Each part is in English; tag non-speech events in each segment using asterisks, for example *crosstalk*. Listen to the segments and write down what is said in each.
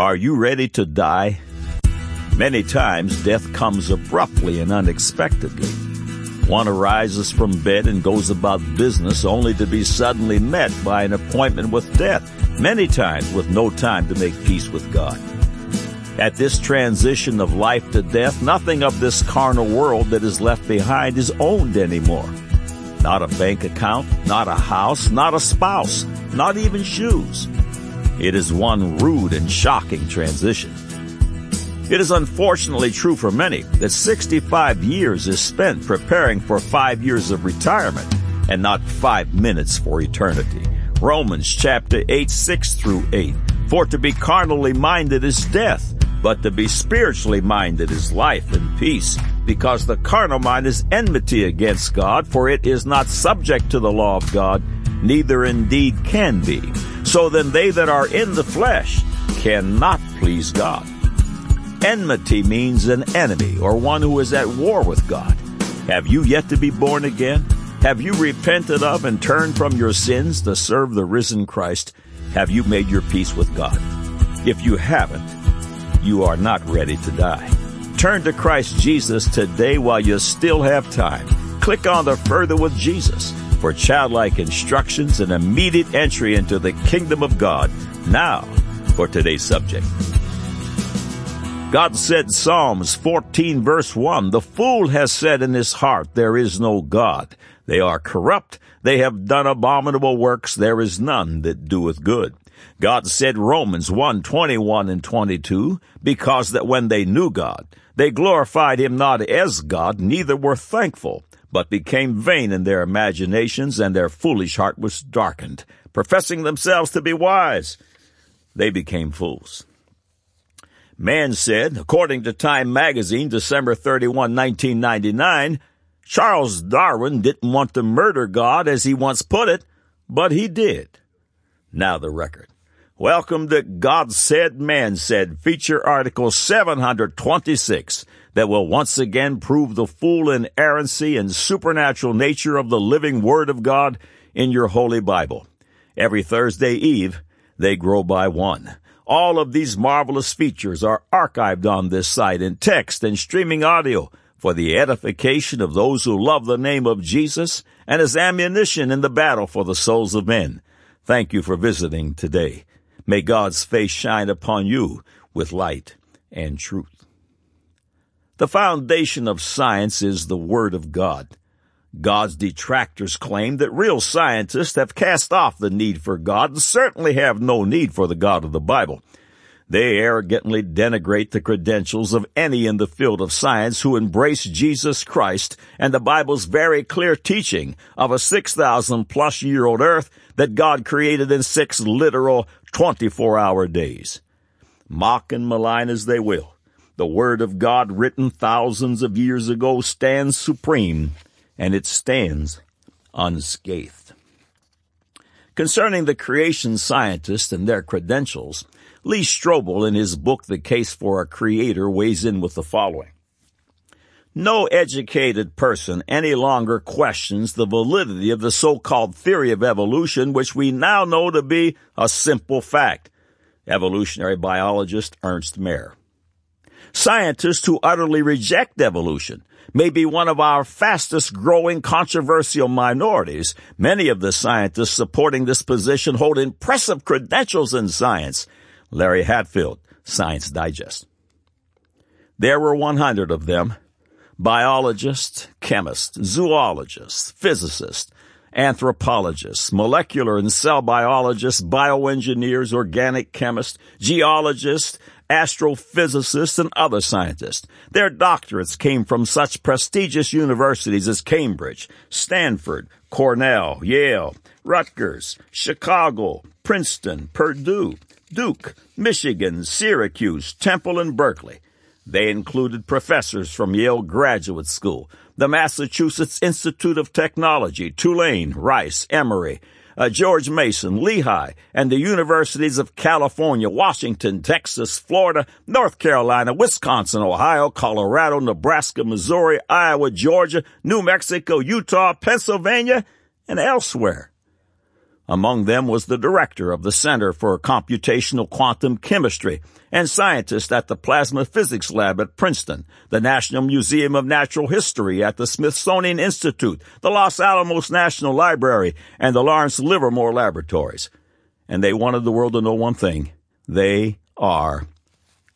Are you ready to die? Many times death comes abruptly and unexpectedly. One arises from bed and goes about business only to be suddenly met by an appointment with death, many times with no time to make peace with God. At this transition of life to death, nothing of this carnal world that is left behind is owned anymore. Not a bank account, not a house, not a spouse, not even shoes. It is one rude and shocking transition. It is unfortunately true for many that 65 years is spent preparing for five years of retirement and not five minutes for eternity. Romans chapter 8, 6 through 8. For to be carnally minded is death, but to be spiritually minded is life and peace, because the carnal mind is enmity against God, for it is not subject to the law of God, neither indeed can be. So then they that are in the flesh cannot please God. Enmity means an enemy or one who is at war with God. Have you yet to be born again? Have you repented of and turned from your sins to serve the risen Christ? Have you made your peace with God? If you haven't, you are not ready to die. Turn to Christ Jesus today while you still have time. Click on the Further with Jesus for childlike instructions and immediate entry into the kingdom of God. Now, for today's subject. God said Psalms 14 verse 1, The fool has said in his heart, There is no God. They are corrupt. They have done abominable works. There is none that doeth good. God said Romans 1, 21 and 22, because that when they knew God, they glorified him not as God, neither were thankful, but became vain in their imaginations, and their foolish heart was darkened. Professing themselves to be wise, they became fools. Man said, according to Time magazine, December 31, 1999, Charles Darwin didn't want to murder God as he once put it, but he did. Now the record. Welcome to God Said, Man Said, feature article 726 that will once again prove the full inerrancy and supernatural nature of the living Word of God in your Holy Bible. Every Thursday Eve, they grow by one. All of these marvelous features are archived on this site in text and streaming audio for the edification of those who love the name of Jesus and as ammunition in the battle for the souls of men. Thank you for visiting today. May God's face shine upon you with light and truth. The foundation of science is the Word of God. God's detractors claim that real scientists have cast off the need for God and certainly have no need for the God of the Bible. They arrogantly denigrate the credentials of any in the field of science who embrace Jesus Christ and the Bible's very clear teaching of a 6,000 plus year old earth that God created in six literal 24 hour days. Mock and malign as they will, the Word of God written thousands of years ago stands supreme and it stands unscathed. Concerning the creation scientists and their credentials, Lee Strobel, in his book The Case for a Creator, weighs in with the following. No educated person any longer questions the validity of the so-called theory of evolution, which we now know to be a simple fact. Evolutionary biologist Ernst Mayr. Scientists who utterly reject evolution may be one of our fastest growing controversial minorities. Many of the scientists supporting this position hold impressive credentials in science Larry Hatfield, Science Digest. There were 100 of them. Biologists, chemists, zoologists, physicists, anthropologists, molecular and cell biologists, bioengineers, organic chemists, geologists, astrophysicists, and other scientists. Their doctorates came from such prestigious universities as Cambridge, Stanford, Cornell, Yale, Rutgers, Chicago, Princeton, Purdue, Duke, Michigan, Syracuse, Temple, and Berkeley. They included professors from Yale Graduate School, the Massachusetts Institute of Technology, Tulane, Rice, Emory, uh, George Mason, Lehigh, and the universities of California, Washington, Texas, Florida, North Carolina, Wisconsin, Ohio, Colorado, Nebraska, Missouri, Iowa, Georgia, New Mexico, Utah, Pennsylvania, and elsewhere. Among them was the director of the Center for Computational Quantum Chemistry and scientist at the Plasma Physics Lab at Princeton, the National Museum of Natural History at the Smithsonian Institute, the Los Alamos National Library, and the Lawrence Livermore Laboratories. And they wanted the world to know one thing. They are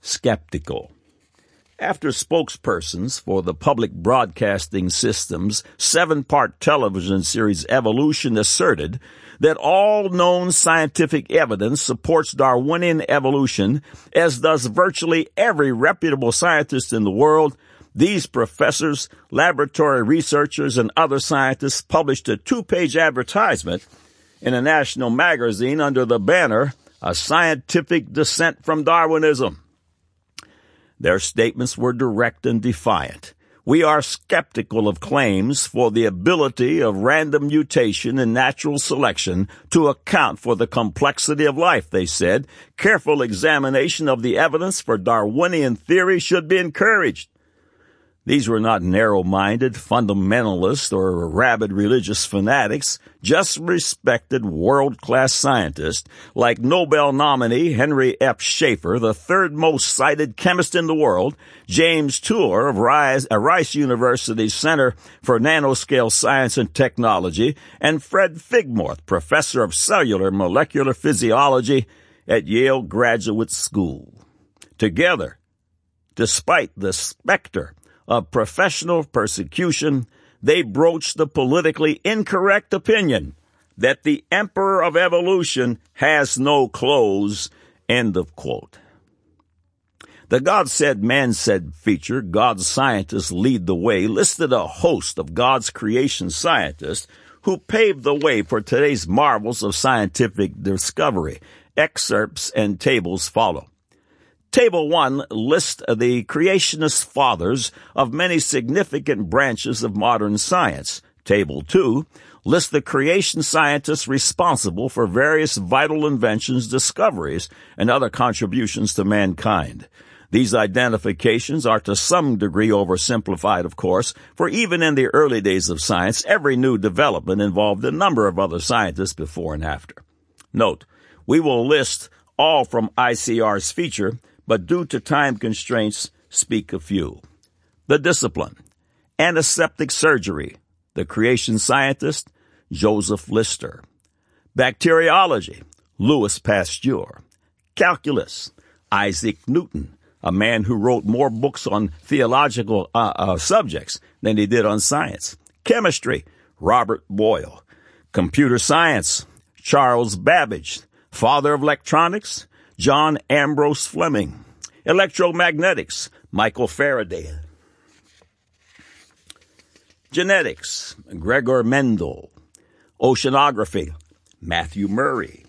skeptical. After spokespersons for the public broadcasting system's seven part television series Evolution asserted that all known scientific evidence supports Darwinian evolution, as does virtually every reputable scientist in the world, these professors, laboratory researchers, and other scientists published a two page advertisement in a national magazine under the banner, A Scientific Dissent from Darwinism. Their statements were direct and defiant. We are skeptical of claims for the ability of random mutation and natural selection to account for the complexity of life, they said. Careful examination of the evidence for Darwinian theory should be encouraged. These were not narrow-minded fundamentalists or rabid religious fanatics, just respected world-class scientists like Nobel nominee Henry F. Schaefer, the third most cited chemist in the world, James Tour of Rice, uh, Rice University's Center for Nanoscale Science and Technology, and Fred Figmorth, professor of cellular molecular physiology at Yale Graduate School. Together, despite the specter of professional persecution, they broached the politically incorrect opinion that the emperor of evolution has no clothes. End of quote. The God said, man said feature, God's scientists lead the way, listed a host of God's creation scientists who paved the way for today's marvels of scientific discovery. Excerpts and tables follow. Table 1 lists the creationist fathers of many significant branches of modern science. Table 2 lists the creation scientists responsible for various vital inventions, discoveries, and other contributions to mankind. These identifications are to some degree oversimplified, of course, for even in the early days of science, every new development involved a number of other scientists before and after. Note, we will list all from ICR's feature, but due to time constraints, speak a few. The discipline. Antiseptic surgery. The creation scientist, Joseph Lister. Bacteriology. Louis Pasteur. Calculus. Isaac Newton, a man who wrote more books on theological uh, uh, subjects than he did on science. Chemistry. Robert Boyle. Computer science. Charles Babbage. Father of electronics. John Ambrose Fleming. Electromagnetics, Michael Faraday. Genetics, Gregor Mendel. Oceanography, Matthew Maury.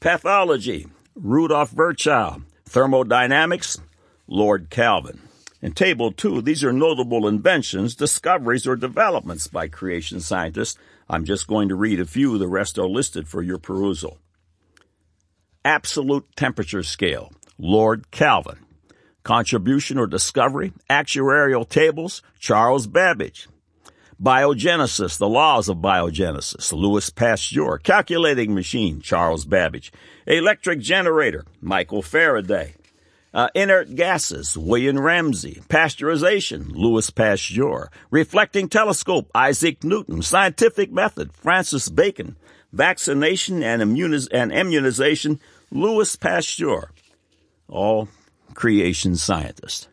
Pathology, Rudolf Virchow. Thermodynamics, Lord Kelvin. In Table 2, these are notable inventions, discoveries, or developments by creation scientists I'm just going to read a few, the rest are listed for your perusal. Absolute temperature scale, Lord Kelvin. Contribution or discovery, actuarial tables, Charles Babbage. Biogenesis, the laws of biogenesis, Louis Pasteur. Calculating machine, Charles Babbage. Electric generator, Michael Faraday. Uh, inert gases, William Ramsay. Pasteurization, Louis Pasteur. Reflecting telescope, Isaac Newton. Scientific method, Francis Bacon. Vaccination and, immuniz- and immunization, Louis Pasteur. All creation scientists.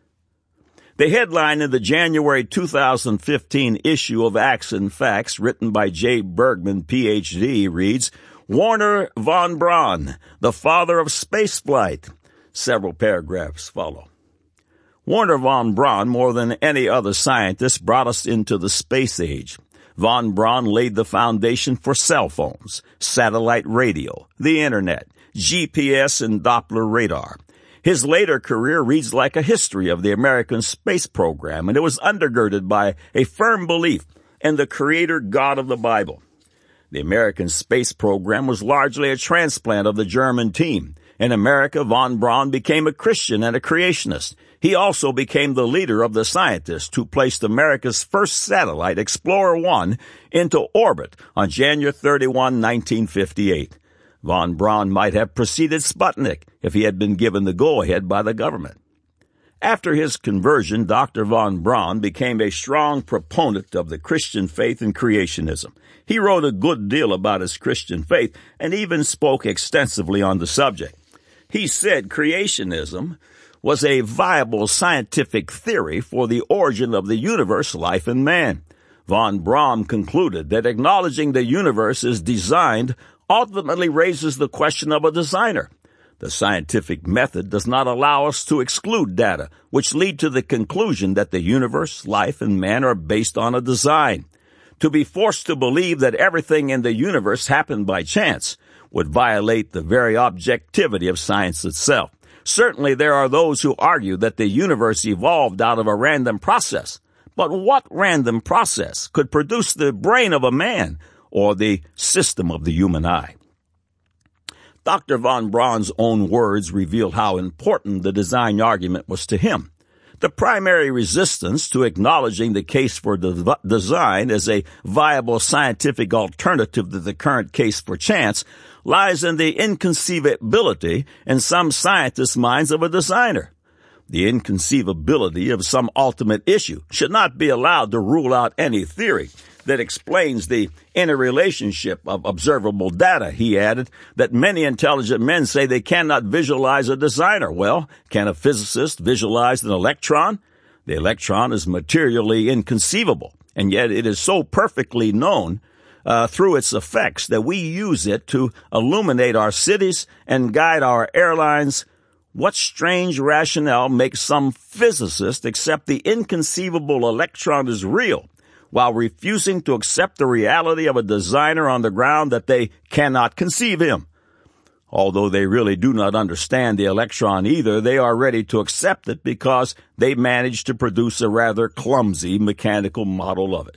The headline in the January 2015 issue of Acts and Facts, written by Jay Bergman, PhD, reads, Wernher von Braun, the father of spaceflight, Several paragraphs follow. Wernher von Braun, more than any other scientist, brought us into the space age. Von Braun laid the foundation for cell phones, satellite radio, the internet, GPS and Doppler radar. His later career reads like a history of the American space program, and it was undergirded by a firm belief in the creator God of the Bible. The American space program was largely a transplant of the German team, in America, von Braun became a Christian and a creationist. He also became the leader of the scientists who placed America's first satellite, Explorer 1, into orbit on January 31, 1958. Von Braun might have preceded Sputnik if he had been given the go-ahead by the government. After his conversion, Dr. von Braun became a strong proponent of the Christian faith and creationism. He wrote a good deal about his Christian faith and even spoke extensively on the subject. He said creationism was a viable scientific theory for the origin of the universe, life, and man. Von Braun concluded that acknowledging the universe is designed ultimately raises the question of a designer. The scientific method does not allow us to exclude data, which lead to the conclusion that the universe, life, and man are based on a design. To be forced to believe that everything in the universe happened by chance would violate the very objectivity of science itself. Certainly there are those who argue that the universe evolved out of a random process. But what random process could produce the brain of a man or the system of the human eye? Dr. von Braun's own words reveal how important the design argument was to him. The primary resistance to acknowledging the case for de- design as a viable scientific alternative to the current case for chance lies in the inconceivability in some scientists' minds of a designer. The inconceivability of some ultimate issue should not be allowed to rule out any theory that explains the interrelationship of observable data. He added that many intelligent men say they cannot visualize a designer. Well, can a physicist visualize an electron? The electron is materially inconceivable, and yet it is so perfectly known uh, through its effects that we use it to illuminate our cities and guide our airlines. What strange rationale makes some physicists accept the inconceivable electron is real while refusing to accept the reality of a designer on the ground that they cannot conceive him? Although they really do not understand the electron either, they are ready to accept it because they managed to produce a rather clumsy mechanical model of it.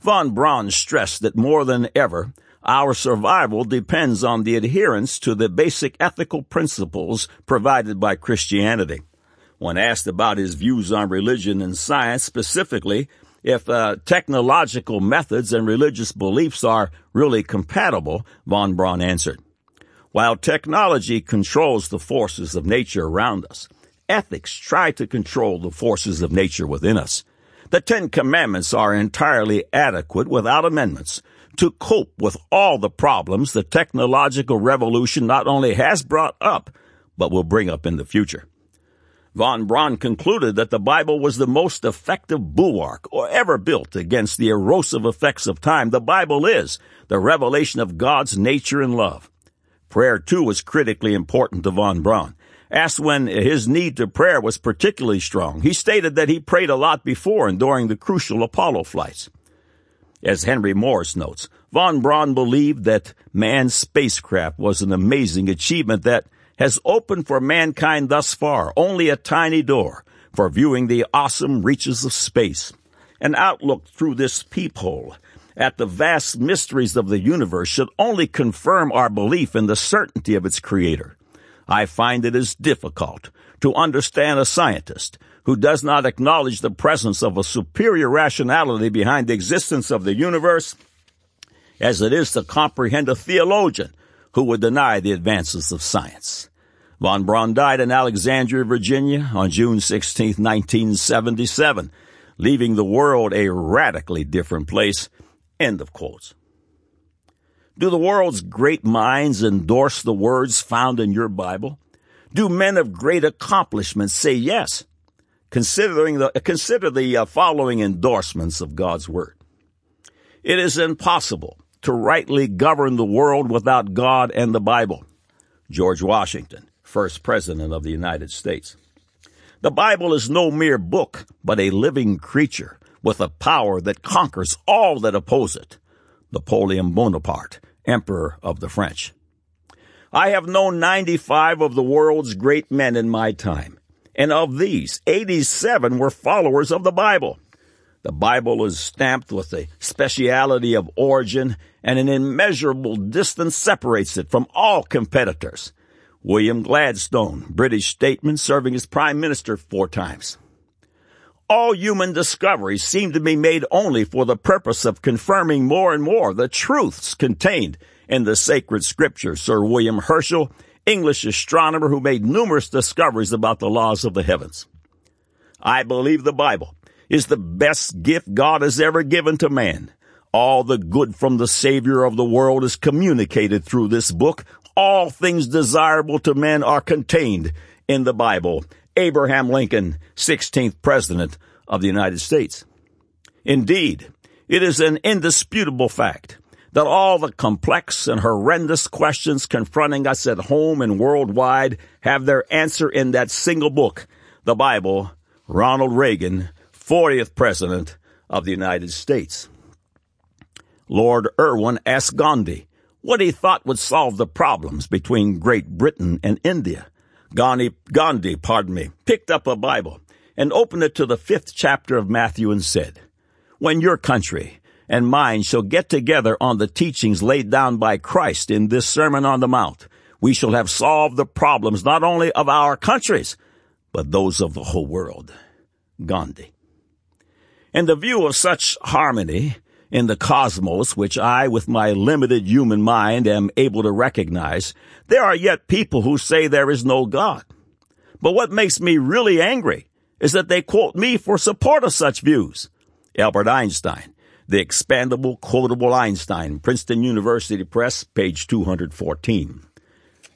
Von Braun stressed that more than ever, our survival depends on the adherence to the basic ethical principles provided by Christianity. When asked about his views on religion and science, specifically, if uh, technological methods and religious beliefs are really compatible, von Braun answered. While technology controls the forces of nature around us, ethics try to control the forces of nature within us. The Ten Commandments are entirely adequate without amendments to cope with all the problems the technological revolution not only has brought up, but will bring up in the future. Von Braun concluded that the Bible was the most effective bulwark or ever built against the erosive effects of time. The Bible is the revelation of God's nature and love. Prayer, too, was critically important to von Braun asked when his need to prayer was particularly strong. He stated that he prayed a lot before and during the crucial Apollo flights. As Henry Morris notes, von Braun believed that man's spacecraft was an amazing achievement that has opened for mankind thus far only a tiny door for viewing the awesome reaches of space. An outlook through this peephole at the vast mysteries of the universe should only confirm our belief in the certainty of its creator. I find it is difficult to understand a scientist who does not acknowledge the presence of a superior rationality behind the existence of the universe as it is to comprehend a theologian who would deny the advances of science. Von Braun died in Alexandria, Virginia on June 16, 1977, leaving the world a radically different place. End of quotes. Do the world's great minds endorse the words found in your Bible? Do men of great accomplishments say yes? Considering the, consider the uh, following endorsements of God's Word. It is impossible to rightly govern the world without God and the Bible. George Washington, first President of the United States. The Bible is no mere book, but a living creature with a power that conquers all that oppose it. Napoleon Bonaparte, Emperor of the French. I have known 95 of the world's great men in my time, and of these, 87 were followers of the Bible. The Bible is stamped with a speciality of origin, and an immeasurable distance separates it from all competitors. William Gladstone, British statesman serving as prime minister four times. All human discoveries seem to be made only for the purpose of confirming more and more the truths contained in the sacred scriptures. Sir William Herschel, English astronomer who made numerous discoveries about the laws of the heavens. I believe the Bible is the best gift God has ever given to man. All the good from the Savior of the world is communicated through this book. All things desirable to men are contained in the Bible. Abraham Lincoln, 16th President of the United States. Indeed, it is an indisputable fact that all the complex and horrendous questions confronting us at home and worldwide have their answer in that single book, the Bible, Ronald Reagan, 40th President of the United States. Lord Irwin asked Gandhi what he thought would solve the problems between Great Britain and India. Gandhi, Gandhi, pardon me, picked up a Bible and opened it to the fifth chapter of Matthew and said, When your country and mine shall get together on the teachings laid down by Christ in this Sermon on the Mount, we shall have solved the problems not only of our countries, but those of the whole world. Gandhi. In the view of such harmony in the cosmos, which I, with my limited human mind, am able to recognize, there are yet people who say there is no God. But what makes me really angry is that they quote me for support of such views. Albert Einstein, The Expandable Quotable Einstein, Princeton University Press, page 214.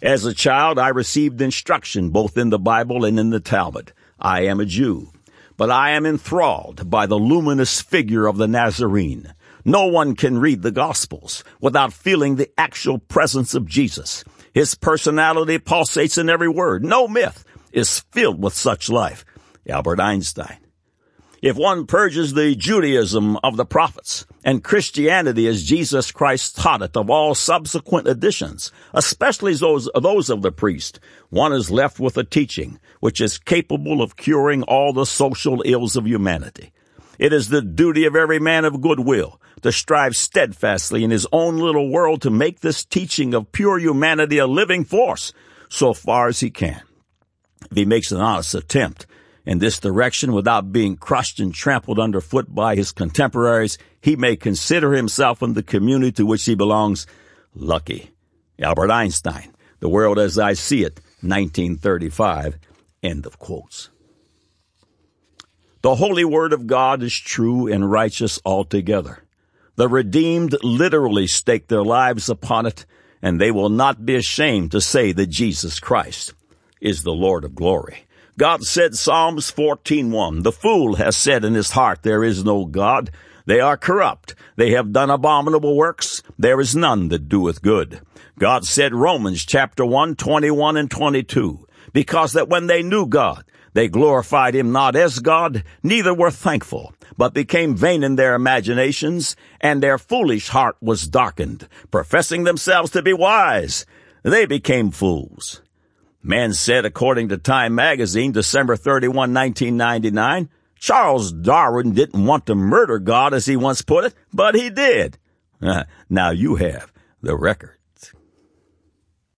As a child, I received instruction both in the Bible and in the Talmud. I am a Jew, but I am enthralled by the luminous figure of the Nazarene. No one can read the Gospels without feeling the actual presence of Jesus. His personality pulsates in every word. No myth is filled with such life. Albert Einstein. If one purges the Judaism of the prophets and Christianity as Jesus Christ taught it of all subsequent additions, especially those, those of the priest, one is left with a teaching which is capable of curing all the social ills of humanity. It is the duty of every man of good will to strive steadfastly in his own little world to make this teaching of pure humanity a living force so far as he can. If he makes an honest attempt in this direction without being crushed and trampled underfoot by his contemporaries, he may consider himself in the community to which he belongs lucky. Albert Einstein, The World as I See It, 1935. End of quotes. The holy word of God is true and righteous altogether. The redeemed literally stake their lives upon it, and they will not be ashamed to say that Jesus Christ is the Lord of glory. God said Psalms 14:1, The fool has said in his heart, There is no God. They are corrupt. They have done abominable works. There is none that doeth good. God said Romans chapter 1, 21 and 22, because that when they knew God, they glorified him not as God, neither were thankful, but became vain in their imaginations, and their foolish heart was darkened. Professing themselves to be wise, they became fools. Man said, according to Time magazine, December 31, 1999, Charles Darwin didn't want to murder God as he once put it, but he did. *laughs* now you have the record.